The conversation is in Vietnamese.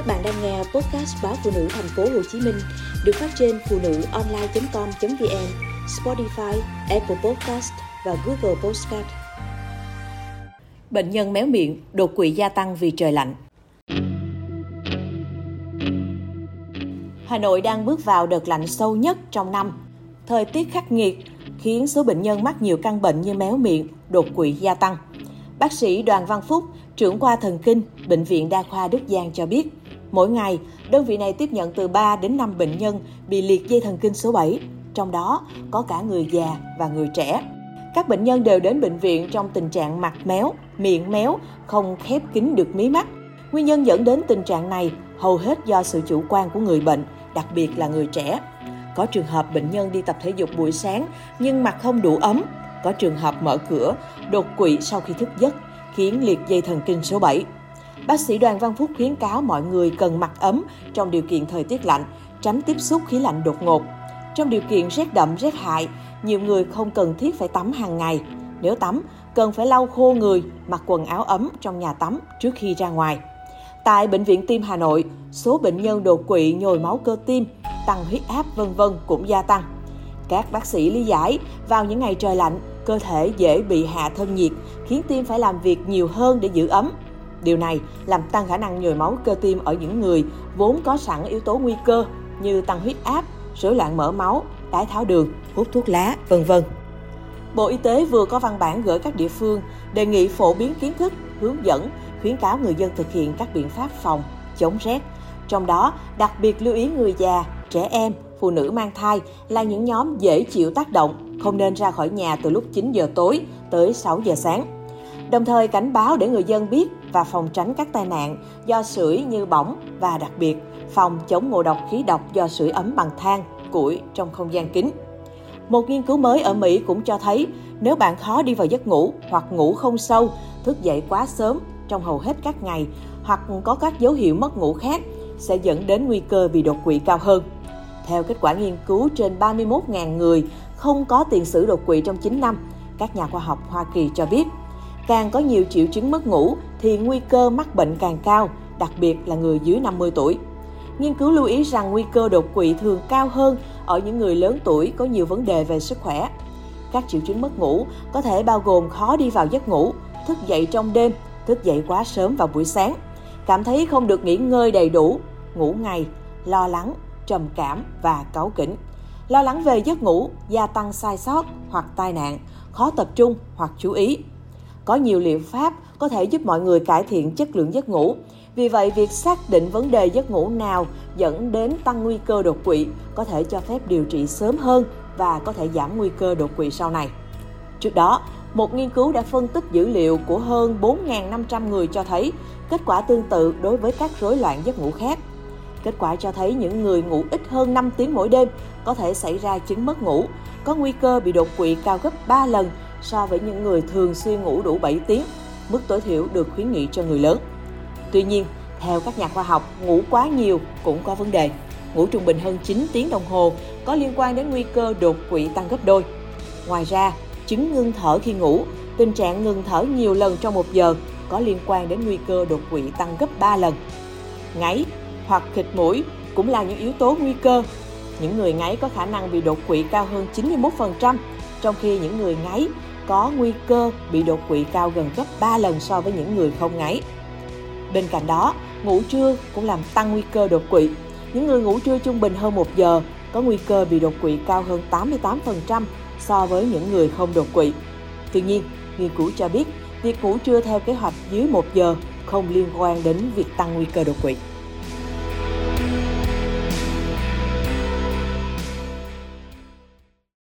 Các bạn đang nghe podcast báo phụ nữ thành phố Hồ Chí Minh được phát trên phụ nữ online.com.vn, Spotify, Apple Podcast và Google Podcast. Bệnh nhân méo miệng, đột quỵ gia tăng vì trời lạnh. Hà Nội đang bước vào đợt lạnh sâu nhất trong năm. Thời tiết khắc nghiệt khiến số bệnh nhân mắc nhiều căn bệnh như méo miệng, đột quỵ gia tăng. Bác sĩ Đoàn Văn Phúc, trưởng khoa thần kinh, Bệnh viện Đa khoa Đức Giang cho biết, mỗi ngày, đơn vị này tiếp nhận từ 3 đến 5 bệnh nhân bị liệt dây thần kinh số 7, trong đó có cả người già và người trẻ. Các bệnh nhân đều đến bệnh viện trong tình trạng mặt méo, miệng méo, không khép kín được mí mắt. Nguyên nhân dẫn đến tình trạng này hầu hết do sự chủ quan của người bệnh, đặc biệt là người trẻ. Có trường hợp bệnh nhân đi tập thể dục buổi sáng nhưng mặt không đủ ấm, có trường hợp mở cửa, đột quỵ sau khi thức giấc, khiến liệt dây thần kinh số 7. Bác sĩ Đoàn Văn Phúc khuyến cáo mọi người cần mặc ấm trong điều kiện thời tiết lạnh, tránh tiếp xúc khí lạnh đột ngột. Trong điều kiện rét đậm rét hại, nhiều người không cần thiết phải tắm hàng ngày. Nếu tắm, cần phải lau khô người, mặc quần áo ấm trong nhà tắm trước khi ra ngoài. Tại Bệnh viện Tim Hà Nội, số bệnh nhân đột quỵ nhồi máu cơ tim, tăng huyết áp vân vân cũng gia tăng. Các bác sĩ lý giải, vào những ngày trời lạnh, cơ thể dễ bị hạ thân nhiệt, khiến tim phải làm việc nhiều hơn để giữ ấm. Điều này làm tăng khả năng nhồi máu cơ tim ở những người vốn có sẵn yếu tố nguy cơ như tăng huyết áp, rối loạn mỡ máu, đái tháo đường, hút thuốc lá, vân vân. Bộ Y tế vừa có văn bản gửi các địa phương đề nghị phổ biến kiến thức, hướng dẫn, khuyến cáo người dân thực hiện các biện pháp phòng, chống rét. Trong đó, đặc biệt lưu ý người già, trẻ em, phụ nữ mang thai là những nhóm dễ chịu tác động, không nên ra khỏi nhà từ lúc 9 giờ tối tới 6 giờ sáng. Đồng thời cảnh báo để người dân biết và phòng tránh các tai nạn do sưởi như bỏng và đặc biệt phòng chống ngộ độc khí độc do sưởi ấm bằng than, củi trong không gian kín. Một nghiên cứu mới ở Mỹ cũng cho thấy nếu bạn khó đi vào giấc ngủ hoặc ngủ không sâu, thức dậy quá sớm trong hầu hết các ngày hoặc có các dấu hiệu mất ngủ khác sẽ dẫn đến nguy cơ bị đột quỵ cao hơn. Theo kết quả nghiên cứu trên 31.000 người không có tiền sử đột quỵ trong 9 năm, các nhà khoa học Hoa Kỳ cho biết, càng có nhiều triệu chứng mất ngủ thì nguy cơ mắc bệnh càng cao, đặc biệt là người dưới 50 tuổi. Nghiên cứu lưu ý rằng nguy cơ đột quỵ thường cao hơn ở những người lớn tuổi có nhiều vấn đề về sức khỏe. Các triệu chứng mất ngủ có thể bao gồm khó đi vào giấc ngủ, thức dậy trong đêm, thức dậy quá sớm vào buổi sáng, cảm thấy không được nghỉ ngơi đầy đủ, ngủ ngày, lo lắng, trầm cảm và cáu kỉnh. Lo lắng về giấc ngủ, gia tăng sai sót hoặc tai nạn, khó tập trung hoặc chú ý. Có nhiều liệu pháp có thể giúp mọi người cải thiện chất lượng giấc ngủ. Vì vậy, việc xác định vấn đề giấc ngủ nào dẫn đến tăng nguy cơ đột quỵ có thể cho phép điều trị sớm hơn và có thể giảm nguy cơ đột quỵ sau này. Trước đó, một nghiên cứu đã phân tích dữ liệu của hơn 4.500 người cho thấy kết quả tương tự đối với các rối loạn giấc ngủ khác. Kết quả cho thấy những người ngủ ít hơn 5 tiếng mỗi đêm có thể xảy ra chứng mất ngủ, có nguy cơ bị đột quỵ cao gấp 3 lần so với những người thường xuyên ngủ đủ 7 tiếng, mức tối thiểu được khuyến nghị cho người lớn. Tuy nhiên, theo các nhà khoa học, ngủ quá nhiều cũng có vấn đề. Ngủ trung bình hơn 9 tiếng đồng hồ có liên quan đến nguy cơ đột quỵ tăng gấp đôi. Ngoài ra, chứng ngưng thở khi ngủ, tình trạng ngừng thở nhiều lần trong một giờ có liên quan đến nguy cơ đột quỵ tăng gấp 3 lần. Ngáy hoặc khịt mũi cũng là những yếu tố nguy cơ. Những người ngáy có khả năng bị đột quỵ cao hơn 91%, trong khi những người ngáy có nguy cơ bị đột quỵ cao gần gấp 3 lần so với những người không ngáy. Bên cạnh đó, ngủ trưa cũng làm tăng nguy cơ đột quỵ. Những người ngủ trưa trung bình hơn 1 giờ có nguy cơ bị đột quỵ cao hơn 88% so với những người không đột quỵ. Tuy nhiên, nghiên cứu cho biết việc ngủ trưa theo kế hoạch dưới 1 giờ không liên quan đến việc tăng nguy cơ đột quỵ.